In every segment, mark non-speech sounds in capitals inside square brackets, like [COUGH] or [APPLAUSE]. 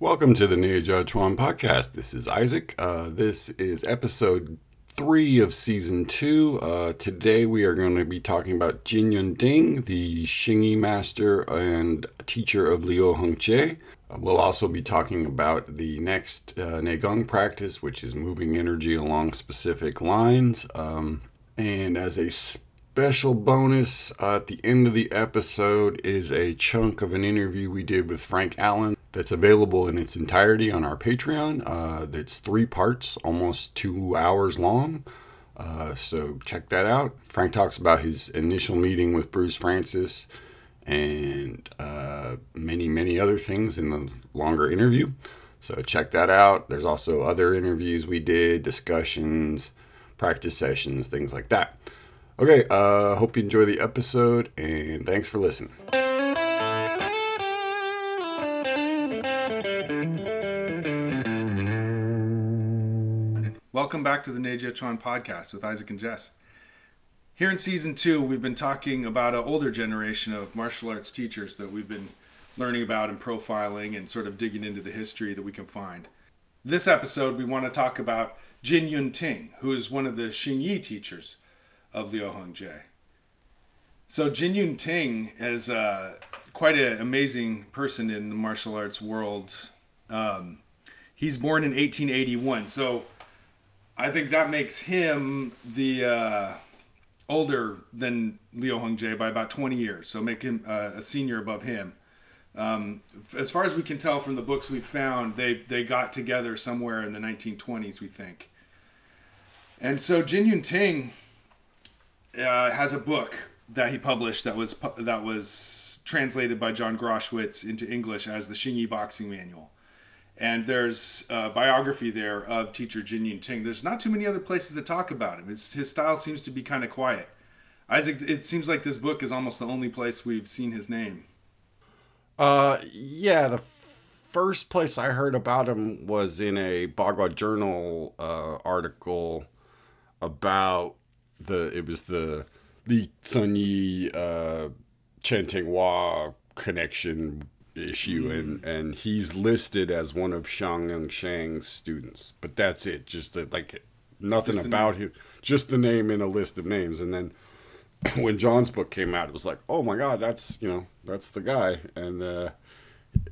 Welcome to the Neijiaquan podcast. This is Isaac. Uh, this is episode three of season two. Uh, today we are going to be talking about Jin Yun Ting, the Xingyi master and teacher of Liu Hung Chieh. Uh, we'll also be talking about the next uh, Neigong practice, which is moving energy along specific lines. Um, and as a special bonus uh, at the end of the episode is a chunk of an interview we did with Frank Allen that's available in its entirety on our Patreon. Uh, it's three parts, almost two hours long. Uh, so check that out. Frank talks about his initial meeting with Bruce Frantzis and uh, many, many other things in the longer interview. So check that out. There's also other interviews we did, discussions, practice sessions, things like that. Okay, uh, hope you enjoy the episode and thanks for listening. Welcome back to the Chuan podcast with Isaac and Jess. Here in season two, we've been talking about an older generation of martial arts teachers that we've been learning about and profiling and sort of digging into the history that we can find. This episode, we want to talk about Jin Yun Ting, who is one of the Xingyi teachers of Liu Hung Chieh. So Jin Yun Ting is uh, quite an amazing person in the martial arts world. Um, he's born in 1881, so I think that makes him the uh, older than Liu Hung Chieh by about 20 years. So make him uh, a senior above him. Um, as far as we can tell from the books we've found, they they got together somewhere in the 1920s, we think. And so Jin Yun Ting uh, has a book that he published that was that was translated by John Groschwitz into English as the Xingyi Boxing Manual and there's a biography there of teacher Jin Yun Ting. There's not too many other places to talk about him. It's, his style seems to be kind of quiet. Isaac, it seems like this book is almost the only place we've seen his name. Uh, yeah, the first place I heard about him was in a Bagua Journal uh, article about the it was the the Sun Yi uh, connection issue, mm. and and he's listed as one of Xiang Yongshang's students, but that's it. Just a, like nothing just about him, just the name in a list of names, and then. [COUGHS] When John's book came out, it was like, oh my god, that's you know that's the guy, and uh,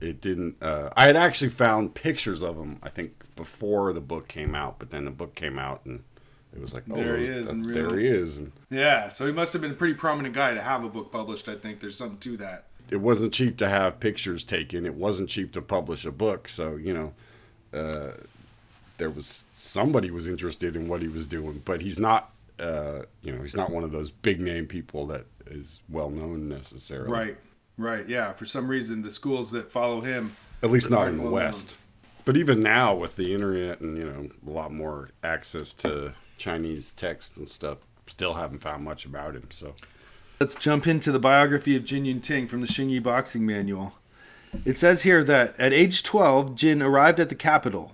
it didn't. Uh, I had actually found pictures of him, I think, before the book came out, but then the book came out and it was like, oh, there he is, that, there he is. And, yeah, so he must have been a pretty prominent guy to have a book published. I think there's something to that it wasn't cheap to have pictures taken. It wasn't cheap to publish a book. So you know, uh, there was somebody was interested in what he was doing, but he's not. Uh, you know, he's not one of those big name people that is well known necessarily. Right. Right. Yeah. For some reason, the schools that follow him, at least not in the well West. Known. But even now, with the internet and you know a lot more access to Chinese text and stuff, still haven't found much about him. So Let's jump into the biography of Jin Yun Ting from the Xingyi Boxing Manual. It says here that at age 12, Jin arrived at the capital,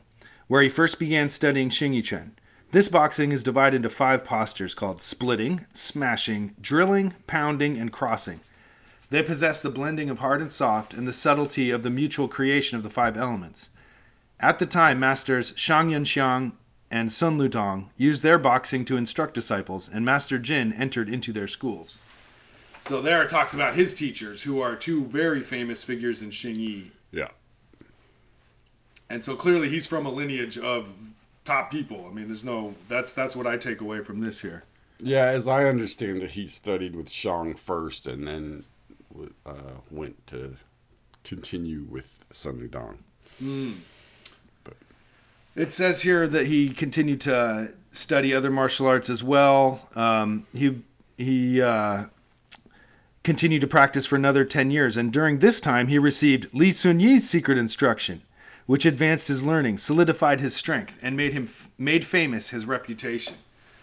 where he first began studying Xingyiquan. This boxing is divided into five postures called splitting, smashing, drilling, pounding, and crossing. They possess the blending of hard and soft and the subtlety of the mutual creation of the five elements. At the time, masters Shang Yunxiang and Sun Lutang used their boxing to instruct disciples, and Master Jin entered into their schools. So there it talks about his teachers, who are two very famous figures in Xingyi. Yeah. And so clearly he's from a lineage of top people. I mean, there's no that's that's what I take away from this here. Yeah, as I understand it, he studied with Shang first, and then uh, went to continue with Sun Lutang. Mm. It says here that he continued to study other martial arts as well. Um, he he uh, continued to practice for another 10 years, and during this time he received Li Cunyi's secret instruction, which advanced his learning, solidified his strength, and made him f- made famous his reputation.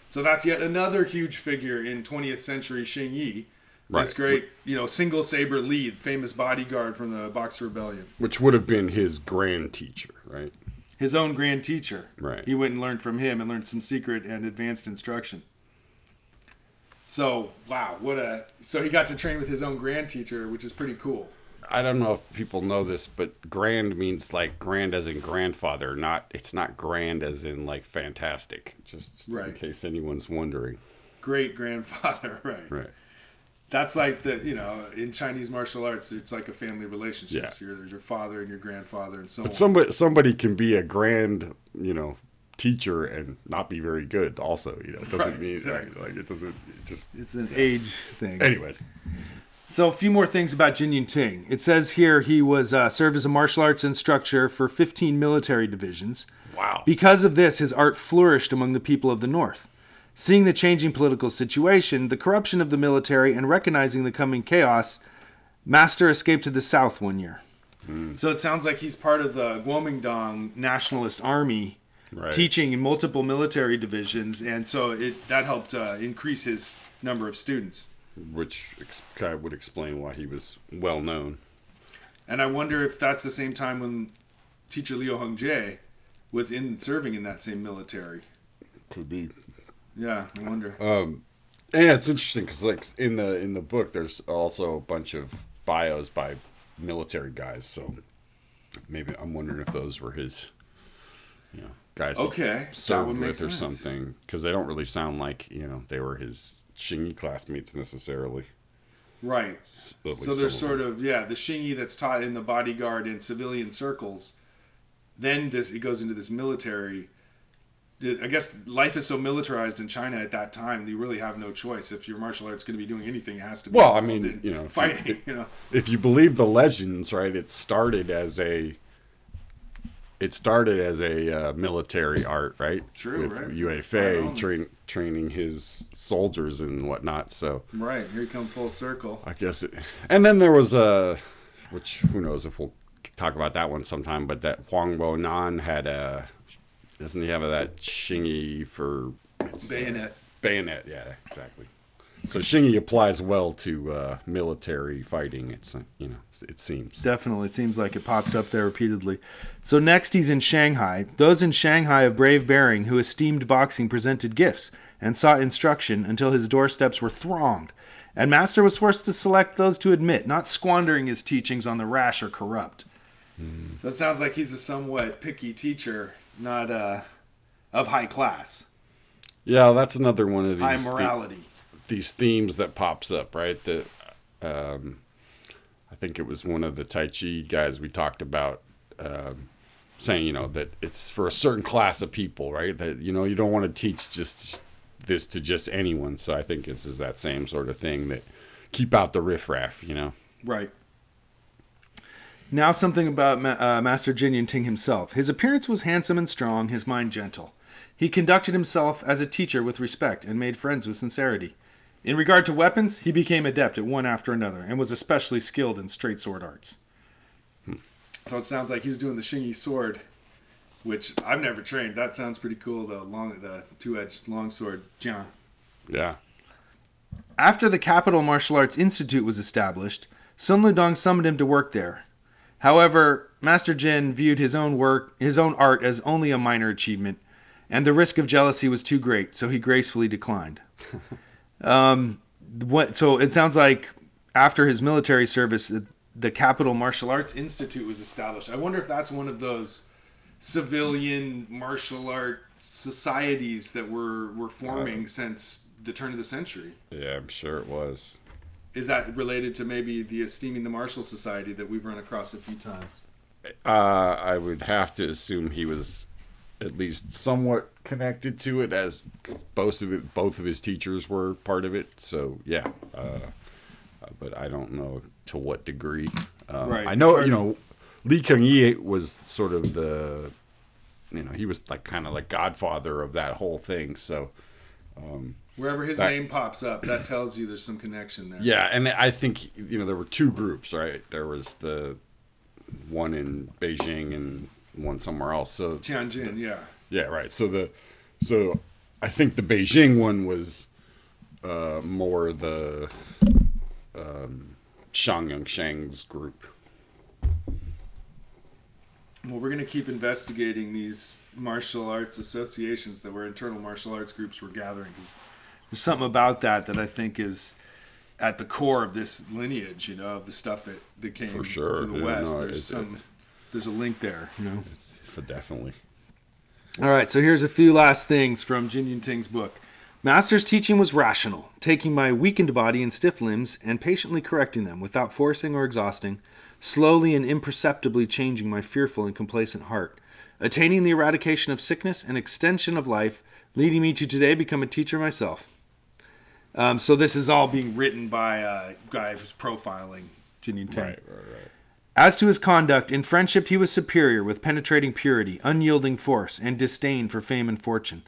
So that's yet another huge figure in 20th century Xingyi. Right. This great, you know, single saber Li, famous bodyguard from the Boxer Rebellion. Which would have been his grand teacher, right? His own grand teacher. Right. He went and learned from him and learned some secret and advanced instruction. So wow, what a so he got to train with his own grand teacher, which is pretty cool. I don't know if people know this, but grand means like grand as in grandfather, not it's not grand as in like fantastic. Just in case anyone's wondering. Great grandfather, [LAUGHS] right? Right. That's like the you know in Chinese martial arts, it's like a family relationship. Yeah. So you're, there's your father and your grandfather and so But on. somebody somebody can be a grand, you know, teacher and not be very good. Also, you know, it doesn't Right, mean exactly. like, like it doesn't. It just. it's an age thing. Anyways, So a few more things about Jin Yun Ting. It says here he was uh, served as a martial arts instructor for 15 military divisions. wow. Because of this, his art flourished among the people of the North. Seeing the changing political situation, the corruption of the military, and recognizing the coming chaos, Master escaped to the south one year. So it sounds like he's part of the Guomindang Nationalist Army, Right. teaching in multiple military divisions, and so it that helped uh, increase his number of students. Which ex- kind of would explain why he was well known. And I wonder if that's the same time when teacher Liu Hung Chieh was in serving in that same military. Could be. Yeah, I wonder. Um, yeah, it's interesting because like in the in the book, there's also a bunch of bios by military guys. So maybe I'm wondering if those were his, you know, guys Okay, served with or something. Because they don't really sound like you know they were his Xingyi classmates necessarily. Right. So there's some sort of yeah, the Xingyi that's taught in the bodyguard and civilian circles. Then this it goes into this military. I guess life is so militarized in China at that time. You really have no choice. If your martial arts going to be doing anything, it has to be. Well, I mean, you know, if you- fighting. You know, if you believe the legends, right, it started as a it started as a uh, military art, right? True, With right. Yue Right train, training his soldiers and whatnot. So right here you come full circle. I guess it. And then there was a, which who knows if we'll talk about that one sometime. But that Huang Bo Nian had a, doesn't he have that xingyi for it's, uh, Bayonet. bayonet, yeah, exactly. So xingyi applies well to uh, military fighting. It's uh, you know it seems. Definitely. It seems like it pops up there repeatedly. So next he's in Shanghai. Those in Shanghai of brave bearing who esteemed boxing presented gifts and sought instruction until his doorsteps were thronged. And Master was forced to select those to admit, not squandering his teachings on the rash or corrupt. That sounds like he's a somewhat picky teacher, not uh, of high class, Yeah, that's another one of these high morality. these themes that pops up, right? That um, I think it was one of the Tai Chi guys we talked about um, saying, you know, that it's for a certain class of people, right? That you know you don't want to teach just this to just anyone. So I think this is that same sort of thing that keep out the riffraff, you know. Right. Now, something about Ma- uh, Master Jin Ting himself. His appearance was handsome and strong, his mind gentle. He conducted himself as a teacher with respect and made friends with sincerity. In regard to weapons, he became adept at one after another and was especially skilled in straight sword arts. So it sounds like he was doing the Xingyi sword, which I've never trained. That sounds pretty cool. The long, the two-edged longsword, jian. Yeah. After the Capital Martial Arts Institute was established, Sun Lutang summoned him to work there. However, Master Jin viewed his own work, his own art, as only a minor achievement, and the risk of jealousy was too great, so he gracefully declined. [LAUGHS] um, what? So it sounds like after his military service, the Capital Martial Arts Institute was established. I wonder if that's one of those civilian martial art societies that were were forming since the turn of the century. Yeah, I'm sure it was. Is that related to maybe the Esteeming the Martial Society that we've run across a few times? Uh, I would have to assume he was at least somewhat connected to it, as both of it, both of his teachers were part of it. So yeah, uh, uh, but I don't know to what degree. Um, Right, I know you know Li Cunyi was sort of the, you know, he was like kind of like godfather of that whole thing. So Wherever his That- name pops up, that tells you there's some connection there. yeah, and I think you know there were two groups, right? There was the one in Beijing and one somewhere else. So Tianjin, yeah. Yeah, right. So the so I think the Beijing one was uh, more the um, Shang Yongsheng's group. Well, we're going to keep investigating these martial arts associations that were internal martial arts groups were gathering because there's something about that that I think is at the core of this lineage, you know, of the stuff that, that came For sure. through the Yeah, West. no, there's it- some, there's a link there, you know. For definitely. All right, so here's a few last things from Jin Yun Ting's book. Master's teaching was rational, taking my weakened body and stiff limbs and patiently correcting them without forcing or exhausting, slowly and imperceptibly changing my fearful and complacent heart, attaining the eradication of sickness and extension of life, leading me to today become a teacher myself. Um, so this is all being written by a guy who's profiling Jin Yun Ting. Right, right, right. As to his conduct, in friendship he was superior with penetrating purity, unyielding force, and disdain for fame and fortune.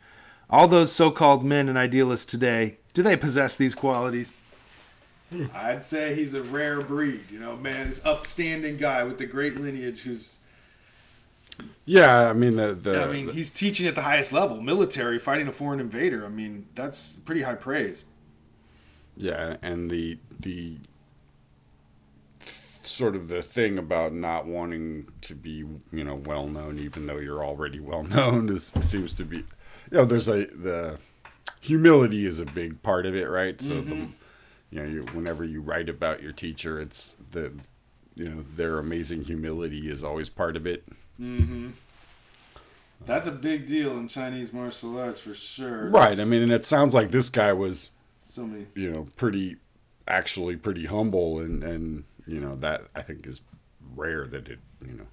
All those so called men and idealists today, do they possess these qualities? I'd say he's a rare breed, you know, man, this upstanding guy with the great lineage who's Yeah, I mean the the. I mean, he's teaching at the highest level, military, fighting a foreign invader. I mean, that's pretty high praise. Yeah, and the the sort of the thing about not wanting to be, you know, well known, even though you're already well known, is seems to be, you know, there's a the humility is a big part of it, right? So the, you know, you, whenever you write about your teacher, it's the, you know, their amazing humility is always part of it. mm-hmm. That's a big deal in Chinese martial arts for sure. Right. I mean, and it sounds like this guy was so many. you know, pretty, actually pretty humble, and and you know that I think is rare that it, you know,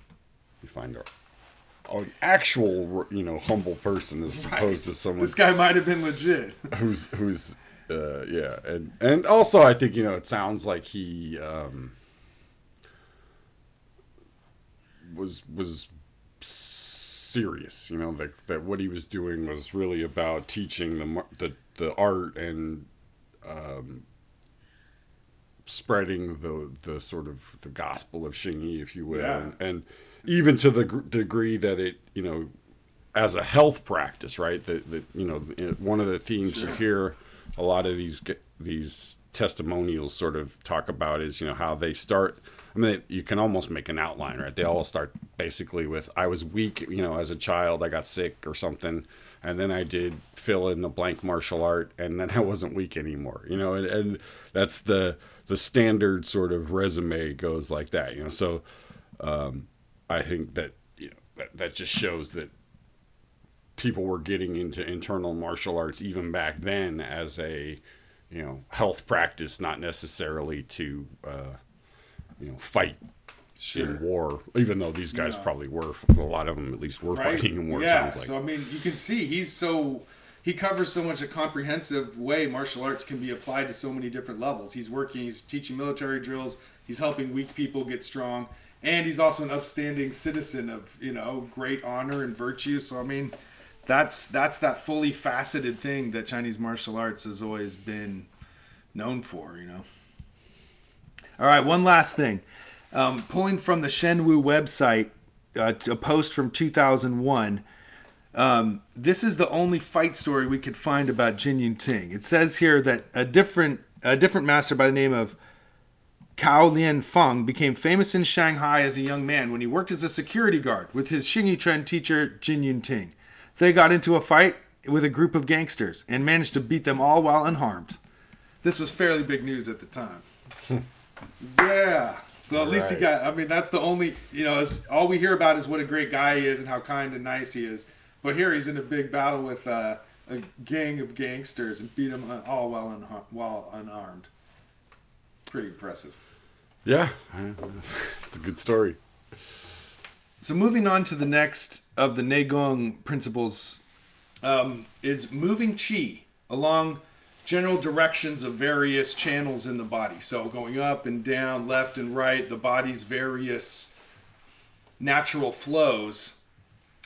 you find a, an actual, you know, humble person as opposed to someone This guy might have been legit. [LAUGHS] who's who's, uh, yeah, and and also I think you know it sounds like he um, was was serious, you know, that that what he was doing was really about teaching the the the art and um, spreading the the sort of the gospel of Xingyi, if you will, Yeah. and, and even to the gr- degree that it, you know, as a health practice, right? That that you know, one of the themes you hear a lot of these these testimonials sort of talk about is you know how they start. I mean, you can almost make an outline, right? They all start basically with "I was weak, you know, as a child, I got sick or something." And then I did fill in the blank martial art, and then [LAUGHS] I wasn't weak anymore, you know. And, and that's the the standard sort of resume goes like that, you know. So um, I think that you know that, that just shows that people were getting into internal martial arts even back then as a you know health practice, not necessarily to uh, you know fight in war. Even though these guys No. probably were, a lot of them at least were Right? fighting in war. Yeah. like. So I mean, you can see he's so he covers so much a comprehensive way martial arts can be applied to so many different levels. He's working, he's teaching military drills, he's helping weak people get strong, and he's also an upstanding citizen of you know great honor and virtue. So I mean, that's that's that fully faceted thing that Chinese martial arts has always been known for. You know. All right, one last thing. Um, pulling from the Shenwu website, uh, a post from 2001. Um, this is the only fight story we could find about Jin Yun Ting. It says here that a different a different master by the name of Cao Lian Feng became famous in Shanghai as a young man when he worked as a security guard with his Xingyi Tren teacher Jin Yun Ting. They got into a fight with a group of gangsters and managed to beat them all while unharmed. This was fairly big news at the time. [LAUGHS] yeah. So at least he got. I mean, that's the only. You know, all we hear about is what a great guy he is and how kind and nice he is. But here he's in a big battle with uh, a gang of gangsters and beat them all while unha- while unarmed. Pretty impressive. yeah, [LAUGHS] it's a good story. So moving on to the next of the Neigong principles um, is moving chi along general directions of various channels in the body. So going up and down, left and right, the body's various natural flows.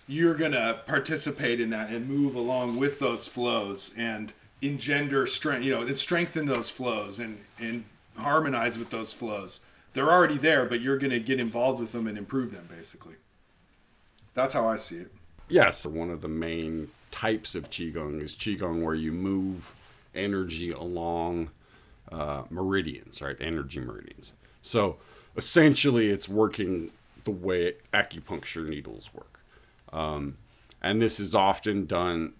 You're gonna participate in that and move along with those flows and engender strength. You know, and strengthen those flows and and harmonize with those flows. They're already there, but you're gonna get involved with them and improve them. Basically, that's how I see it. Yes, one of the main types of qigong is qigong where you move energy along uh, meridians, right? Energy meridians. So essentially, it's working the way acupuncture needles work, um, and this is often done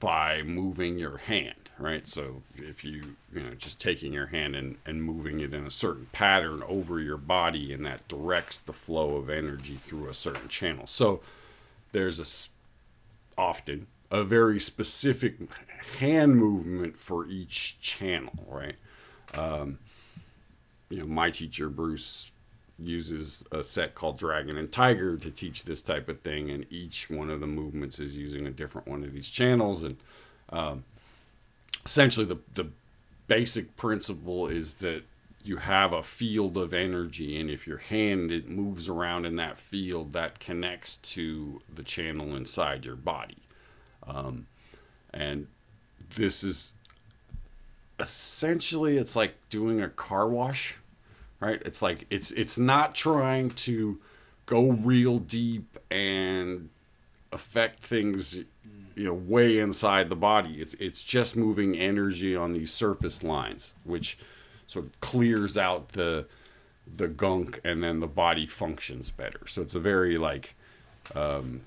by moving your hand, right? So if you, you know, just taking your hand and, and moving it in a certain pattern over your body and that directs the flow of energy through a certain channel. So there's a often a very specific hand movement for each channel, right? Um, you know, my teacher Bruce uses a set called Dragon and Tiger to teach this type of thing, and each one of the movements is using a different one of these channels. And um, essentially, the the basic principle is that you have a field of energy, and if your hand it moves around in that field, that connects to the channel inside your body. Um, and this is essentially it's like doing a car wash right? It's like it's it's not trying to go real deep and affect things you know way inside the body. It's it's just moving energy on these surface lines which sort of clears out the the gunk and then the body functions better. So it's a very like um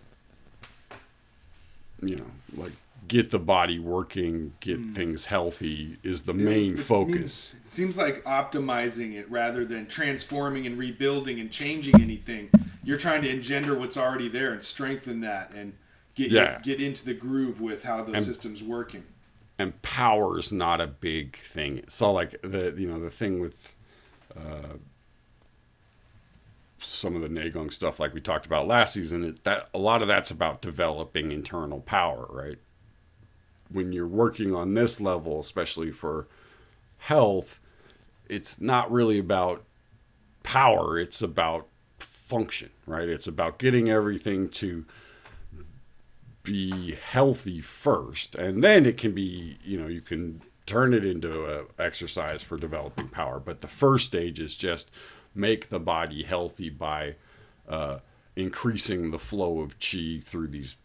you know like get the body working, get mm. things healthy is the main it focus. Seems, it seems like optimizing it rather than transforming and rebuilding and changing anything. You're trying to engender what's already there and strengthen that and get yeah. get into the groove with how the and, system's working. And power is not a big thing. So like the you know the thing with uh, some of the Neigong stuff, like we talked about last season, it, that a lot of that's about developing internal power, right? when you're working on this level, especially for health, it's not really about power, it's about function, right? It's about getting everything to be healthy first, and then it can be, you know, you can turn it into a exercise for developing power. But the first stage is just make the body healthy by uh, increasing the flow of chi through these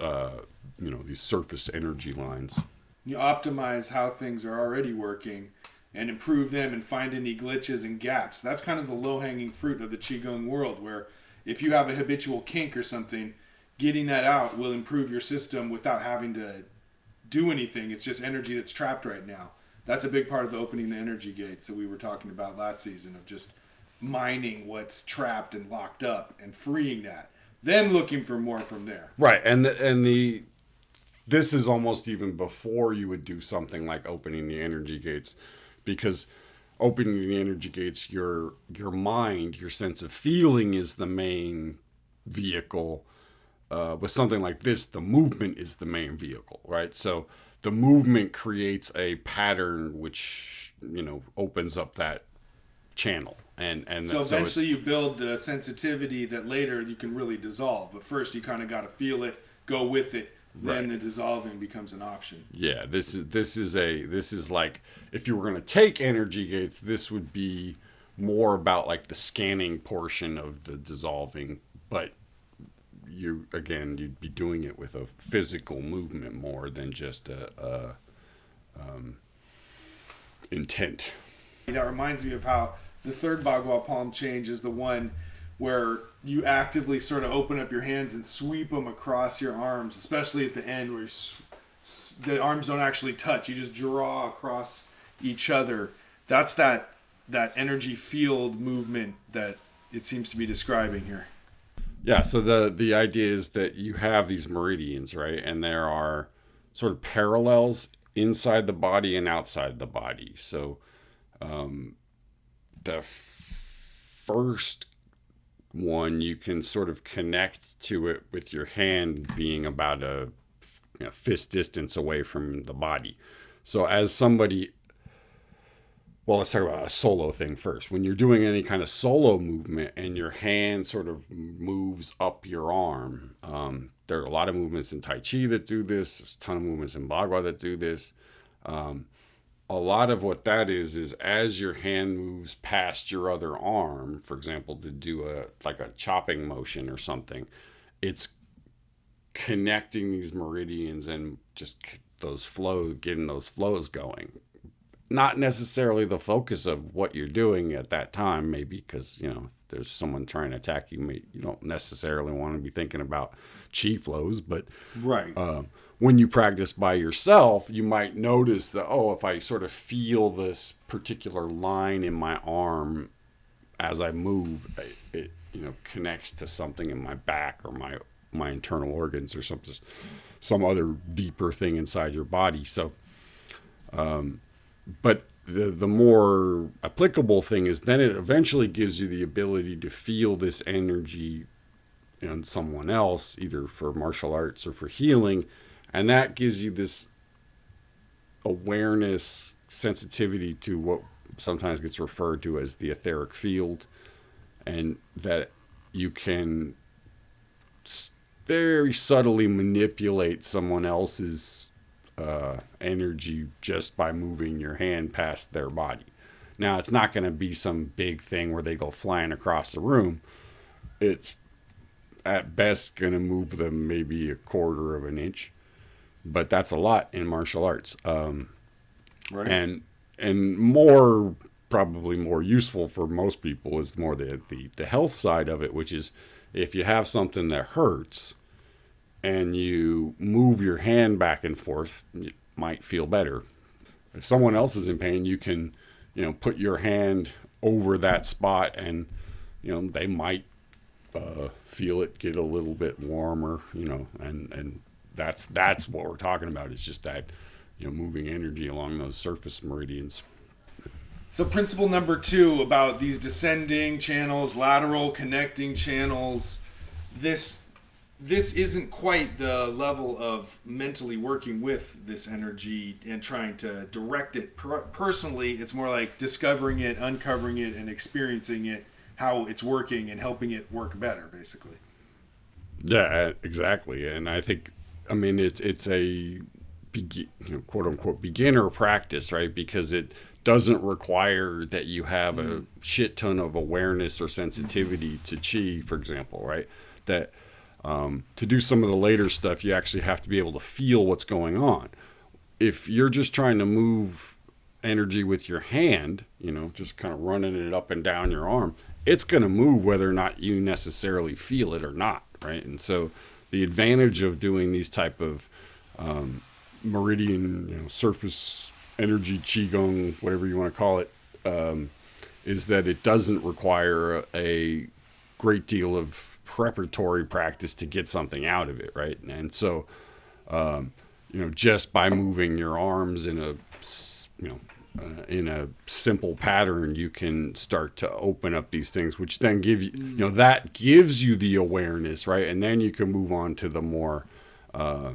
uh, you know these surface energy lines. You optimize how things are already working and improve them and find any glitches and gaps. That's kind of the low hanging fruit of the qigong world, where if you have a habitual kink or something, getting that out will improve your system without having to do anything. It's just energy that's trapped right now. That's a big part of the opening the energy gates that we were talking about last season of just mining what's trapped and locked up and freeing that then looking for more from there. Right, and the, and the this is almost even before you would do something like opening the energy gates, because opening the energy gates, your your mind, your sense of feeling is the main vehicle. Uh, with something like this, the movement is the main vehicle, right? So the movement creates a pattern which you know opens up that channel. And and so eventually so you build the sensitivity that later you can really dissolve. But first you kind of got to feel it go with it then right. the dissolving becomes an option. Yeah this is this is a this is like if you were going to take energy gates this would be more about like the scanning portion of the dissolving. But you again you'd be doing it with a physical movement more than just a, a um, intent that reminds me of how the third Bagua palm change is the one where you actively sort of open up your hands and sweep them across your arms, especially at the end where the arms don't actually touch. You just draw across each other. That's that that energy field movement that it seems to be describing here. Yeah, so the the idea is that you have these meridians, right? And there are sort of parallels inside the body and outside the body. So um, the first one you can sort of connect to it with your hand being about a you know, fist distance away from the body. So as somebody well, let's talk about a solo thing first. When you're doing any kind of solo movement and your hand sort of moves up your arm, um, there are a lot of movements in Tai Chi that do this. There's a ton of movements in Bagua that do this. Um, a lot of what that is is as your hand moves past your other arm for example to do a like a chopping motion or something it's connecting these meridians and just those flow getting those flows going not necessarily the focus of what you're doing at that time, maybe because, you know, if there's someone trying to attack you, you don't necessarily want to be thinking about chi flows. But right. Uh, when you practice by yourself, you might notice that, oh, if I sort of feel this particular line in my arm as I move, it, it you know connects to something in my back or my my internal organs or something, some other deeper thing inside your body. So, um, but the the more applicable thing is then it eventually gives you the ability to feel this energy in someone else, either for martial arts or for healing, and that gives you this awareness, sensitivity to what sometimes gets referred to as the etheric field, and that you can very subtly manipulate someone else's uh, energy just by moving your hand past their body. Now, it's not going to be some big thing where they go flying across the room. It's at best going to move them maybe a quarter of an inch, but that's a lot in martial arts. Um, right. And and more probably more useful for most people is more the, the the health side of it, which is if you have something that hurts and you move your hand back and forth, it might feel better. If someone else is in pain, you can, you know, put your hand over that spot and, you know, they might uh, feel it get a little bit warmer, you know, and, and that's, that's what we're talking about. It's just that, you know, moving energy along those surface meridians. So, principle number two about these descending channels, lateral connecting channels, this this isn't quite the level of mentally working with this energy and trying to direct it per- personally. It's more like discovering it, uncovering it, and experiencing it, how it's working, and helping it work better, basically. Yeah, exactly. And I think, I mean, it's it's a you know, quote unquote beginner practice, right? Because it doesn't require that you have mm-hmm. a shit ton of awareness or sensitivity to chi, for example, right? That um, to do some of the later stuff, you actually have to be able to feel what's going on. If you're just trying to move energy with your hand, you know, just kind of running it up and down your arm, it's going to move whether or not you necessarily feel it or not, right? And so the advantage of doing these type of um, meridian, you know, surface energy qigong, whatever you want to call it, um, is that it doesn't require a great deal of preparatory practice to get something out of it, right? And so, um, you know, just by moving your arms in a, you know, uh, in a simple pattern, you can start to open up these things, which then give you, you know, that gives you the awareness, right? And then you can move on to the more uh,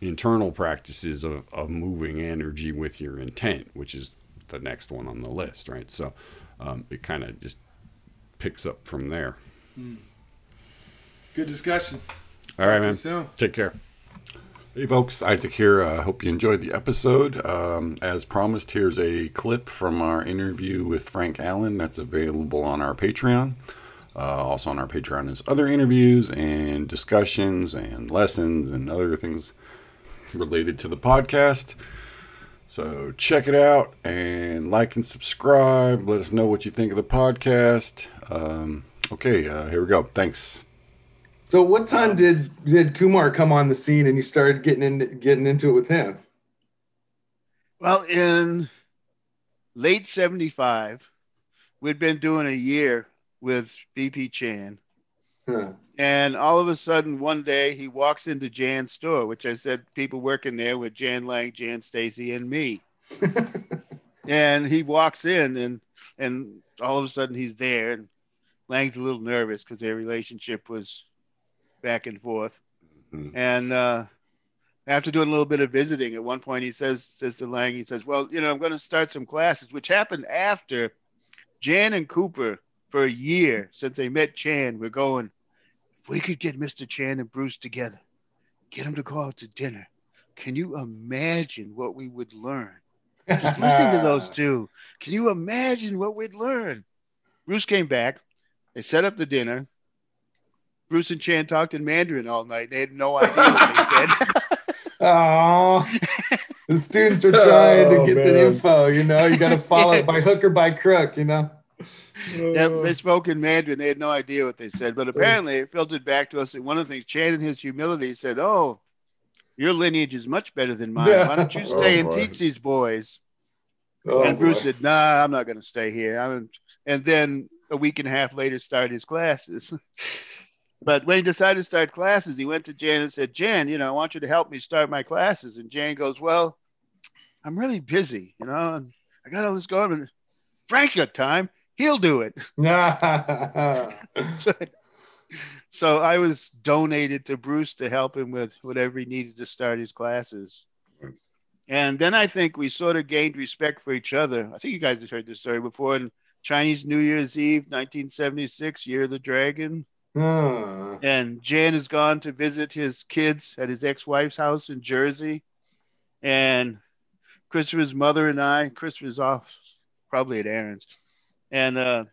internal practices of, of moving energy with your intent, which is the next one on the list, right? So um, it kind of just picks up from there. Mm. Good discussion. All Talk right, man. Soon. Take care. Hey, folks. Isaac here. I uh, hope you enjoyed the episode. Um, as promised, here's a clip from our interview with Frank Allen that's available on our Patreon. Uh, also on our Patreon is other interviews and discussions and lessons and other things related to the podcast. So check it out and like and subscribe. Let us know what you think of the podcast. Um, okay, uh, here we go. Thanks. So, what time did did Kumar come on the scene and you started getting in, getting into it with him? Well, in late '75, we'd been doing a year with BP Chan, huh. And all of a sudden, one day he walks into Jan's store, which I said people working there with Jan Lang, Jan Stacy, and me. [LAUGHS] and he walks in, and and all of a sudden he's there, and Lang's a little nervous because their relationship was back and forth. Mm-hmm. And uh, after doing a little bit of visiting, at one point he says says to Lang, he says, "Well, you know, I'm going to start some classes," which happened after Jan and Cooper for a year since they met Chan. We're going if we could get Mr. Chan and Bruce together, get them to go out to dinner, can you imagine what we would learn? Just listening to those [LAUGHS] two, can you imagine what we'd learn? Bruce came back. They set up the dinner. Bruce and Chan talked in Mandarin all night. They had no idea what they said. [LAUGHS] Oh. [LAUGHS] The students are trying Oh, to get man. the info. You know, you got to follow it [LAUGHS] by hook or by crook. You know. Yeah, uh. they spoke in Mandarin. They had no idea what they said, but apparently it filtered back to us. that one of the things, Chan in his humility said, "Oh, your lineage is much better than mine. Why don't you Oh, stay and boy. teach these boys?" Oh, and Bruce boy. said, "Nah, I'm not going to stay here." I'm, and then a week and a half later, started his classes. But when he decided to start classes, he went to Jan and said, "Jan, you know, I want you to help me start my classes." And Jan goes, "Well, I'm really busy, you know, and I got all this going. And Frank's got time; he'll do it." [LAUGHS] [LAUGHS] so, so I was donated to Bruce to help him with whatever he needed to start his classes. And then I think we sort of gained respect for each other. I think you guys have heard this story before. In Chinese New Year's Eve, 1976, Year of the Dragon, Ah. and Jan has gone to visit his kids at his ex-wife's house in Jersey, and Christopher's mother and I, Christopher's off probably at Aaron's, and uh,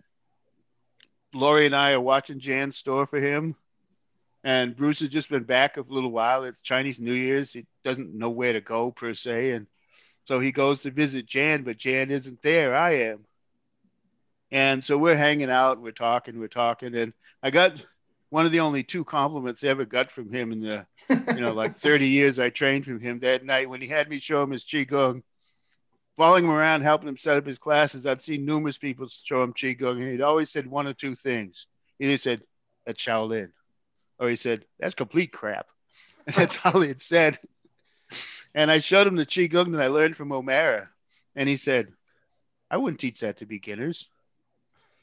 Lori and I are watching Jan's store for him. And Bruce has just been back a little while. It's Chinese New Year's. He doesn't know where to go per se, and so he goes to visit Jan, but Jan isn't there. I am. And so we're hanging out, we're talking, we're talking, and I got one of the only two compliments I ever got from him in the you know like [LAUGHS] 30 years I trained from him that night when he had me show him his qigong. Following him around, helping him set up his classes, I'd seen numerous people show him qigong, and he'd always said one or two things. Either said, "That's Shaolin," or he said, "That's complete crap." And [LAUGHS] that's all he had said. And I showed him the qigong that I learned from O'Mara, and he said, "I wouldn't teach that to beginners."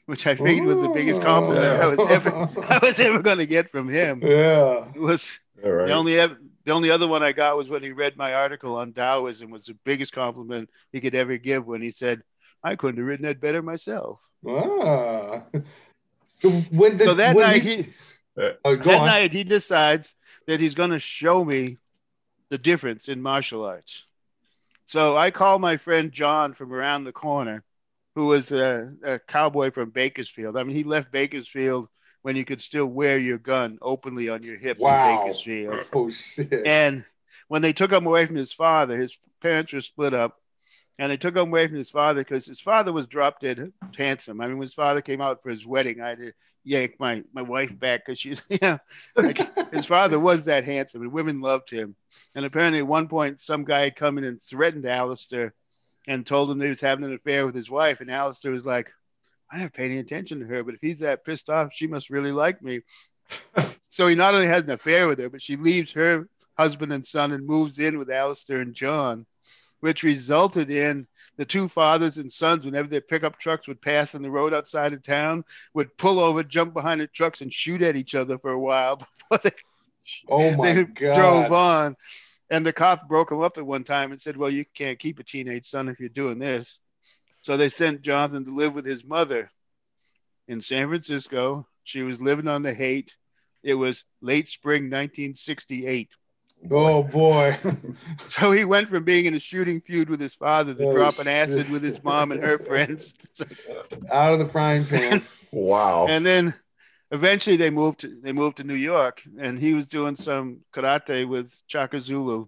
Which I figured was the biggest compliment I was ever [LAUGHS] I was ever going to get from him. Yeah. It was All right. the only the only other one I got was when he read my article on Taoism was the biggest compliment he could ever give when he said, "I couldn't have written that better myself." Ah. So when did so that when night, he, he, oh, go that on. night he decides that he's going to show me the difference in martial arts. So I call my friend John from around the corner, who was a, a cowboy from Bakersfield. I mean, he left Bakersfield when you could still wear your gun openly on your hip Wow. in Bakersfield. [LAUGHS] Oh shit. And when they took him away from his father, his parents were split up, and they took him away from his father because his father was drop dead handsome. I mean, when his father came out for his wedding, I had to yank my, my wife back because she's, [LAUGHS] you know, like, his father was that handsome, and women loved him. And apparently, at one point, some guy had come in and threatened Alistair and told him that he was having an affair with his wife. And Alistair was like, I never paid any attention to her, but if he's that pissed off, she must really like me. [LAUGHS] so he not only has an affair with her, but she leaves her husband and son and moves in with Alistair and John, which resulted in the two fathers and sons, whenever their pickup trucks would pass on the road outside of town, would pull over, jump behind the trucks, and shoot at each other for a while [LAUGHS] before they, oh my [LAUGHS] they god. drove on. And the cop broke him up at one time and said, Well, you can't keep a teenage son if you're doing this. So they sent Jonathan to live with his mother in San Francisco. She was living on the Haight. It was late spring 1968. Oh boy. [LAUGHS] So he went from being in a shooting feud with his father to Oh, dropping acid with his mom and her friends. Out of the frying pan. [LAUGHS] Wow. and then eventually they moved to, they moved to New York and he was doing some karate with Chaka Zulu.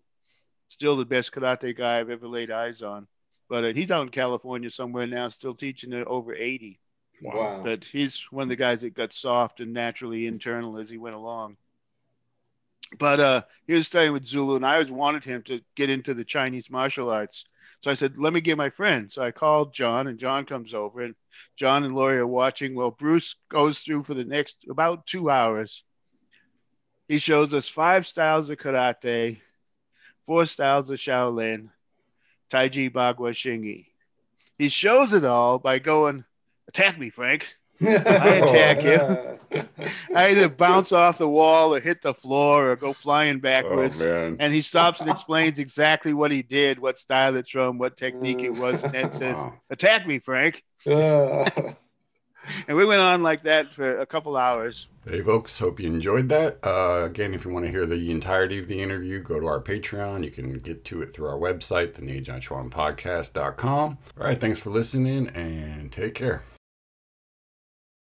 Still the best karate guy I've ever laid eyes on. But uh, he's out in California somewhere now, still teaching at over 80. Wow. But he's one of the guys that got soft and naturally internal as he went along. But uh, he was studying with Zulu, and I always wanted him to get into the Chinese martial arts. So I said, let me get my friend. So I called John, and John comes over, and John and Lori are watching. Well, Bruce goes through for the next about two hours. He shows us five styles of karate, four styles of Shaolin, Taiji, Bagua, Xingyi. He shows it all by going, attack me, Frank. I attack you. [LAUGHS] I either bounce off the wall or hit the floor or go flying Oh backwards. man. and he stops and explains exactly what he did, what style it's from, what technique it was, and then [LAUGHS] says, "Attack me, Frank." [LAUGHS] And we went on like that for a couple hours. Hey, folks, hope you enjoyed that. Uh, again, if you want to hear the entirety of the interview, go to our Patreon. You can get to it through our website, the Podcast.com. All right, thanks for listening and take care.